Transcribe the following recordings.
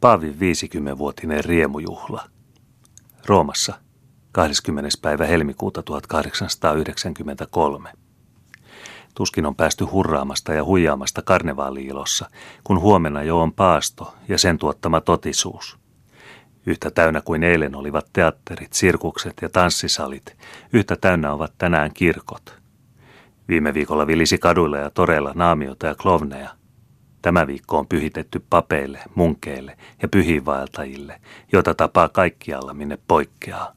Paavin 50-vuotinen riemujuhla. Roomassa 20. päivä helmikuuta 1893. Tuskin on päästy hurraamasta ja huijaamasta karnevaaliilossa, kun huomenna jo on paasto ja sen tuottama totisuus. Yhtä täynnä kuin eilen olivat teatterit, sirkukset ja tanssisalit, yhtä täynnä ovat tänään kirkot. Viime viikolla vilisi kaduilla ja toreilla naamiota ja klovneja. Tämä viikko on pyhitetty papeille, munkeille ja pyhiinvaeltajille, joita tapaa kaikkialla, minne poikkeaa.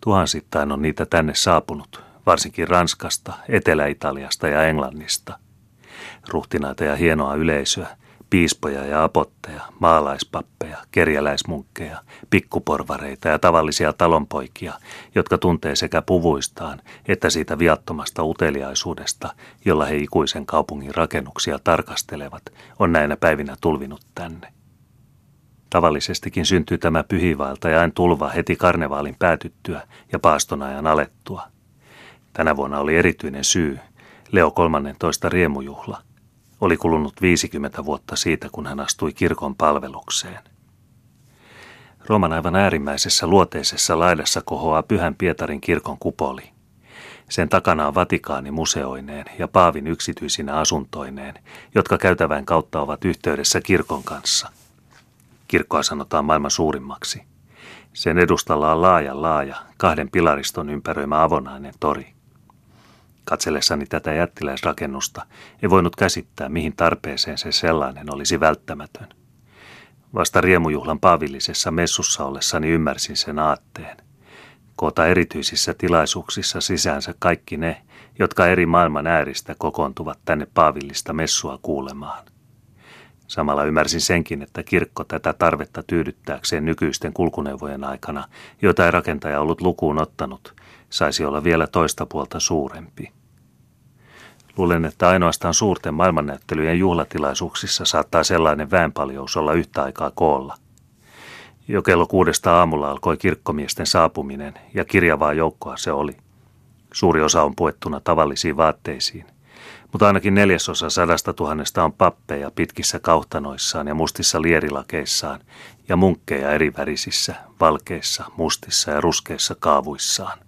Tuhansittain on niitä tänne saapunut, varsinkin Ranskasta, Etelä-Italiasta ja Englannista. Ruhtinaita ja hienoa yleisöä, piispoja ja apotteja, maalaispappeja, kerjäläismunkkeja, pikkuporvareita ja tavallisia talonpoikia, jotka tuntee sekä puvuistaan että siitä viattomasta uteliaisuudesta, jolla he ikuisen kaupungin rakennuksia tarkastelevat, on näinä päivinä tulvinut tänne. Tavallisestikin syntyy tämä pyhivaeltajain tulva heti karnevaalin päätyttyä ja paastonajan alettua. Tänä vuonna oli erityinen syy, Leo 13 riemujuhla – oli kulunut 50 vuotta siitä, kun hän astui kirkon palvelukseen. Rooman aivan äärimmäisessä luoteisessa laidassa kohoaa Pyhän Pietarin kirkon kupoli. Sen takana on Vatikaani museoineen ja Paavin yksityisinä asuntoineen, jotka käytävän kautta ovat yhteydessä kirkon kanssa. Kirkkoa sanotaan maailman suurimmaksi. Sen edustalla on laaja laaja, kahden pilariston ympäröimä avonainen tori. Katsellessani tätä jättiläisrakennusta ei voinut käsittää, mihin tarpeeseen se sellainen olisi välttämätön. Vasta riemujuhlan paavillisessa messussa ollessani ymmärsin sen aatteen. Koota erityisissä tilaisuuksissa sisäänsä kaikki ne, jotka eri maailman ääristä kokoontuvat tänne paavillista messua kuulemaan. Samalla ymmärsin senkin, että kirkko tätä tarvetta tyydyttääkseen nykyisten kulkuneuvojen aikana, joita ei rakentaja ollut lukuun ottanut, saisi olla vielä toista puolta suurempi. Luulen, että ainoastaan suurten maailmannäyttelyjen juhlatilaisuuksissa saattaa sellainen väenpaljous olla yhtä aikaa koolla. Jo kello kuudesta aamulla alkoi kirkkomiesten saapuminen ja kirjavaa joukkoa se oli. Suuri osa on puettuna tavallisiin vaatteisiin, mutta ainakin neljäsosa sadasta tuhannesta on pappeja pitkissä kauhtanoissaan ja mustissa lierilakeissaan ja munkkeja eri värisissä, valkeissa, mustissa ja ruskeissa kaavuissaan.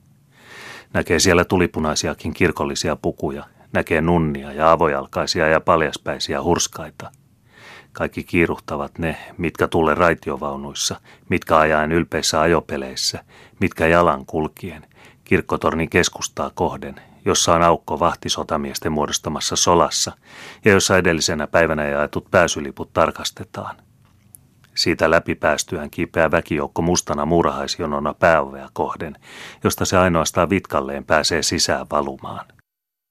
Näkee siellä tulipunaisiakin kirkollisia pukuja näkee nunnia ja avojalkaisia ja paljaspäisiä hurskaita. Kaikki kiiruhtavat ne, mitkä tulee raitiovaunuissa, mitkä ajaen ylpeissä ajopeleissä, mitkä jalan kulkien, kirkkotornin keskustaa kohden, jossa on aukko vahtisotamiesten muodostamassa solassa ja jossa edellisenä päivänä jaetut pääsyliput tarkastetaan. Siitä läpi päästyään kipeä väkijoukko mustana muurahaisjonona pääovea kohden, josta se ainoastaan vitkalleen pääsee sisään valumaan.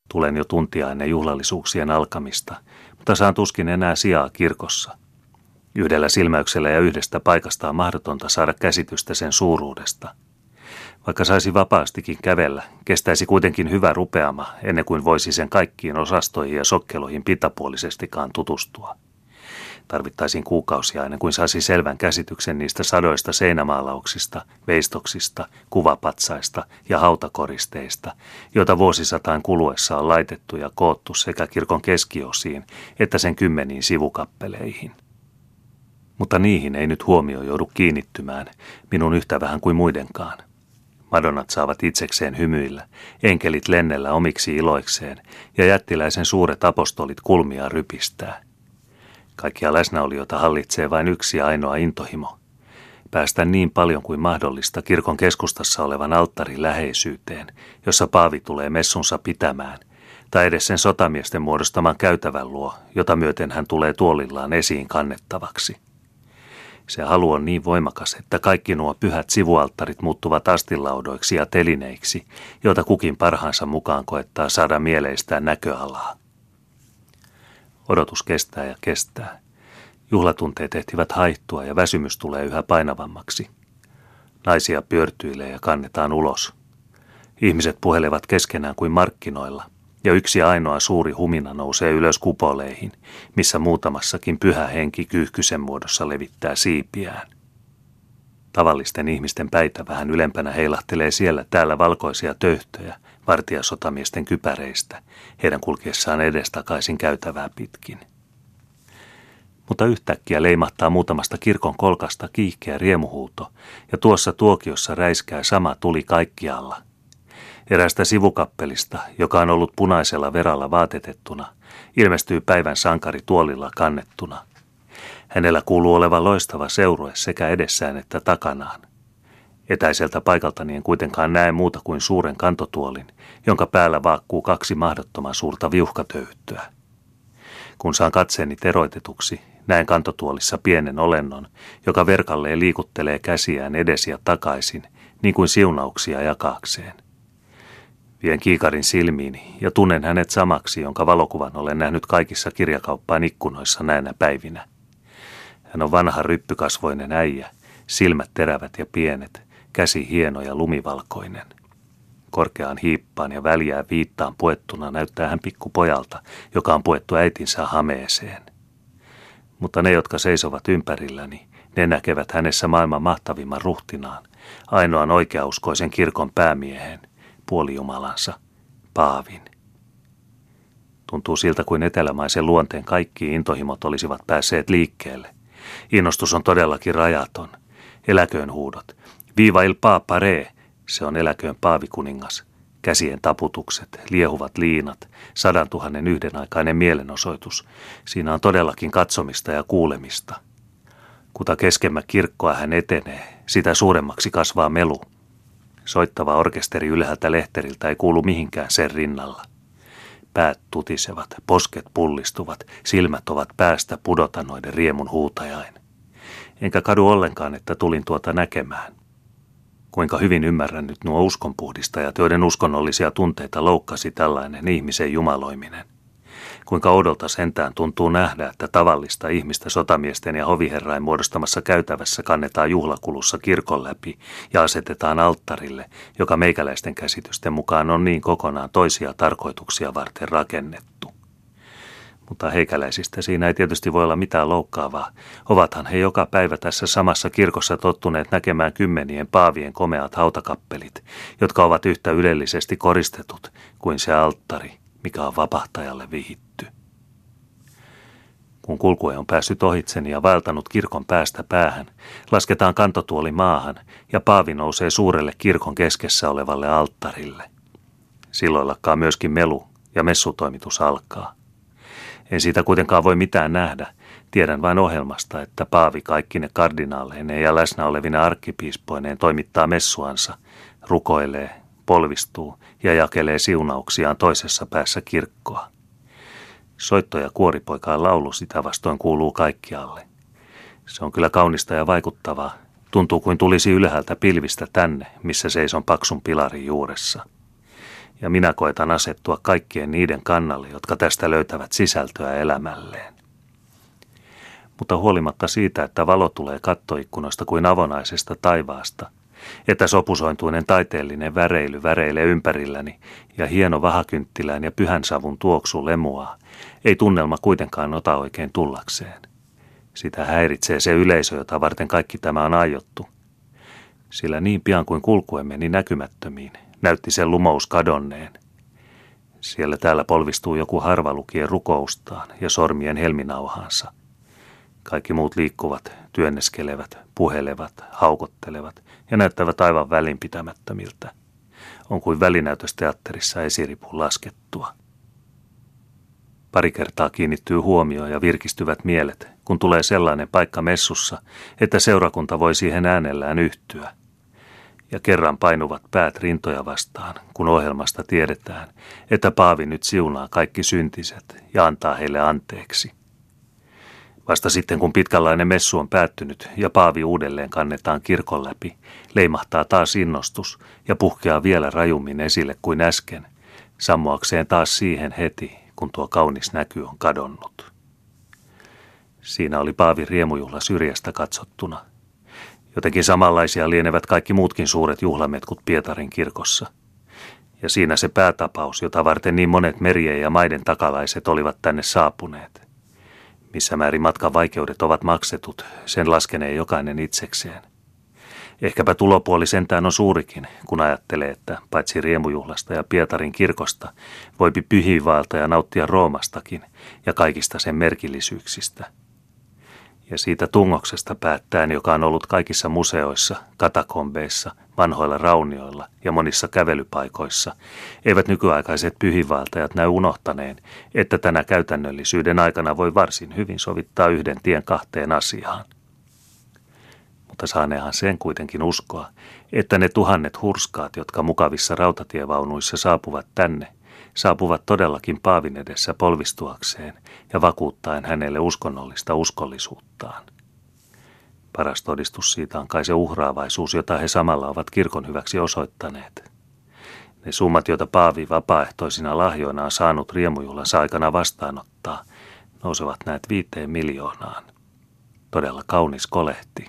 Tulen jo tuntia ennen juhlallisuuksien alkamista, mutta saan tuskin enää sijaa kirkossa. Yhdellä silmäyksellä ja yhdestä paikasta on mahdotonta saada käsitystä sen suuruudesta. Vaikka saisi vapaastikin kävellä, kestäisi kuitenkin hyvä rupeama ennen kuin voisi sen kaikkiin osastoihin ja sokkeloihin pitapuolisestikaan tutustua. Tarvittaisiin kuukausia ennen kuin saisi selvän käsityksen niistä sadoista seinämaalauksista, veistoksista, kuvapatsaista ja hautakoristeista, joita vuosisataan kuluessa on laitettu ja koottu sekä kirkon keskiosiin että sen kymmeniin sivukappeleihin. Mutta niihin ei nyt huomio joudu kiinnittymään, minun yhtä vähän kuin muidenkaan. Madonnat saavat itsekseen hymyillä, enkelit lennellä omiksi iloikseen ja jättiläisen suuret apostolit kulmia rypistää – Kaikkia läsnäolijoita hallitsee vain yksi ainoa intohimo. Päästä niin paljon kuin mahdollista kirkon keskustassa olevan alttarin läheisyyteen, jossa paavi tulee messunsa pitämään, tai edes sen sotamiesten muodostaman käytävän luo, jota myöten hän tulee tuolillaan esiin kannettavaksi. Se halu on niin voimakas, että kaikki nuo pyhät sivualttarit muuttuvat astilaudoiksi ja telineiksi, joita kukin parhaansa mukaan koettaa saada mieleistään näköalaa. Odotus kestää ja kestää. Juhlatunteet ehtivät haihtua ja väsymys tulee yhä painavammaksi. Naisia pyörtyilee ja kannetaan ulos. Ihmiset puhelevat keskenään kuin markkinoilla, ja yksi ainoa suuri humina nousee ylös kupoleihin, missä muutamassakin pyhä henki kyyhkysen muodossa levittää siipiään. Tavallisten ihmisten päitä vähän ylempänä heilahtelee siellä täällä valkoisia töyhtöjä, vartijasotamiesten kypäreistä, heidän kulkiessaan edestakaisin käytävää pitkin. mutta yhtäkkiä leimahtaa muutamasta kirkon kolkasta kiihkeä riemuhuuto, ja tuossa tuokiossa räiskää sama tuli kaikkialla. Erästä sivukappelista, joka on ollut punaisella veralla vaatetettuna, ilmestyy päivän sankari tuolilla kannettuna. Hänellä kuuluu olevan loistava seurue sekä edessään että takanaan. Etäiseltä paikaltani en kuitenkaan näe muuta kuin suuren kantotuolin, jonka päällä vaakkuu kaksi mahdottoman suurta viuhkatöyhtyä. Kun saan katseeni teroitetuksi, näen kantotuolissa pienen olennon, joka verkalleen liikuttelee käsiään edes ja takaisin, niin kuin siunauksia jakaakseen. Vien kiikarin silmiini ja tunnen hänet samaksi, jonka valokuvan olen nähnyt kaikissa kirjakauppaan ikkunoissa näinä päivinä. Hän on vanha ryppykasvoinen äijä, silmät terävät ja pienet, käsi hieno ja lumivalkoinen. Korkeaan hiippaan ja väljään viittaan puettuna näyttää hän pikkupojalta, joka on puettu äitinsä hameeseen. Mutta ne, jotka seisovat ympärilläni, ne näkevät hänessä maailman mahtavimman ruhtinaan, ainoan oikeauskoisen kirkon päämiehen, puolijumalansa, Paavin. Tuntuu siltä kuin etelämaisen luonteen kaikki intohimot olisivat päässeet liikkeelle. Innostus on todellakin rajaton. Eläköön huudot. Viiva il papa re, se on eläköön paavikuningas. Käsien taputukset, liehuvat liinat, sadan tuhannen yhdenaikainen mielenosoitus. Siinä on todellakin katsomista ja kuulemista. Kuta keskemmä kirkkoa hän etenee, sitä suuremmaksi kasvaa melu. Soittava orkesteri ylhäältä lehteriltä ei kuulu mihinkään sen rinnalla. Päät tutisevat, posket pullistuvat, silmät ovat päästä pudota noiden riemun huutajain. Enkä kadu ollenkaan, että tulin tuota näkemään. Kuinka hyvin ymmärrän nyt nuo uskonpuhdistajat, joiden uskonnollisia tunteita loukkasi tällainen ihmisen jumaloiminen. Kuinka odolta sentään tuntuu nähdä, että tavallista ihmistä sotamiesten ja hoviherrain muodostamassa käytävässä kannetaan juhlakulussa kirkon läpi ja asetetaan alttarille, joka meikäläisten käsitysten mukaan on niin kokonaan toisia tarkoituksia varten rakennettu. Mutta heikäläisistä siinä ei tietysti voi olla mitään loukkaavaa. Ovathan he joka päivä tässä samassa kirkossa tottuneet näkemään kymmenien paavien komeat hautakappelit, jotka ovat yhtä ylellisesti koristetut kuin se alttari, mikä on vapahtajalle vihitty. Kun kulkue on päässyt ohitseni ja vaeltanut kirkon päästä päähän, lasketaan kantotuoli maahan ja paavi nousee suurelle kirkon keskessä olevalle alttarille. Silloin lakkaa myöskin melu ja messutoimitus alkaa. En siitä kuitenkaan voi mitään nähdä. Tiedän vain ohjelmasta, että Paavi kaikkine kardinaaleineen ja läsnä olevina arkkipiispoineen toimittaa messuansa, rukoilee, polvistuu ja jakelee siunauksiaan toisessa päässä kirkkoa. Soitto ja kuoripoikaan laulu sitä vastoin kuuluu kaikkialle. Se on kyllä kaunista ja vaikuttavaa. Tuntuu kuin tulisi ylhäältä pilvistä tänne, missä seison paksun pilarin juuressa ja minä koetan asettua kaikkien niiden kannalle, jotka tästä löytävät sisältöä elämälleen. Mutta huolimatta siitä, että valo tulee kattoikkunoista kuin avonaisesta taivaasta, että sopusointuinen taiteellinen väreily väreilee ympärilläni ja hieno vahakynttilään ja pyhän savun tuoksu lemuaa, ei tunnelma kuitenkaan ota oikein tullakseen. Sitä häiritsee se yleisö, jota varten kaikki tämä on aiottu. Sillä niin pian kuin kulkue meni näkymättömiin, näytti sen lumous kadonneen. Siellä täällä polvistuu joku harvalukien rukoustaan ja sormien helminauhaansa. Kaikki muut liikkuvat, työnneskelevät, puhelevat, haukottelevat ja näyttävät aivan välinpitämättömiltä. On kuin välinäytösteatterissa esiripuun laskettua. Pari kertaa kiinnittyy huomio ja virkistyvät mielet, kun tulee sellainen paikka messussa, että seurakunta voi siihen äänellään yhtyä ja kerran painuvat päät rintoja vastaan, kun ohjelmasta tiedetään, että Paavi nyt siunaa kaikki syntiset ja antaa heille anteeksi. Vasta sitten, kun pitkänlainen messu on päättynyt ja Paavi uudelleen kannetaan kirkon läpi, leimahtaa taas innostus ja puhkeaa vielä rajummin esille kuin äsken, sammuakseen taas siihen heti, kun tuo kaunis näky on kadonnut. Siinä oli Paavi riemujuhla syrjästä katsottuna – Jotenkin samanlaisia lienevät kaikki muutkin suuret juhlametkut Pietarin kirkossa. Ja siinä se päätapaus, jota varten niin monet merien ja maiden takalaiset olivat tänne saapuneet. Missä määrin matkan vaikeudet ovat maksetut, sen laskenee jokainen itsekseen. Ehkäpä tulopuoli sentään on suurikin, kun ajattelee, että paitsi riemujuhlasta ja Pietarin kirkosta voipi pyhiinvaelta ja nauttia Roomastakin ja kaikista sen merkillisyyksistä – Ja siitä tungoksesta päättäen, joka on ollut kaikissa museoissa, katakombeissa, vanhoilla raunioilla ja monissa kävelypaikoissa, eivät nykyaikaiset pyhivaltajat näy unohtaneen, että tänä käytännöllisyyden aikana voi varsin hyvin sovittaa yhden tien kahteen asiaan. Mutta saaneehan sen kuitenkin uskoa, että ne tuhannet hurskaat, jotka mukavissa rautatievaunuissa saapuvat tänne, saapuvat todellakin Paavin edessä polvistuakseen ja vakuuttaen hänelle uskonnollista uskollisuuttaan. Paras todistus siitä on kai se uhraavaisuus, jota he samalla ovat kirkon hyväksi osoittaneet. Ne summat, joita Paavi vapaaehtoisina lahjoina on saanut riemujuhlansa aikana vastaanottaa, nousevat näet viiteen miljoonaan. Todella kaunis kolehti,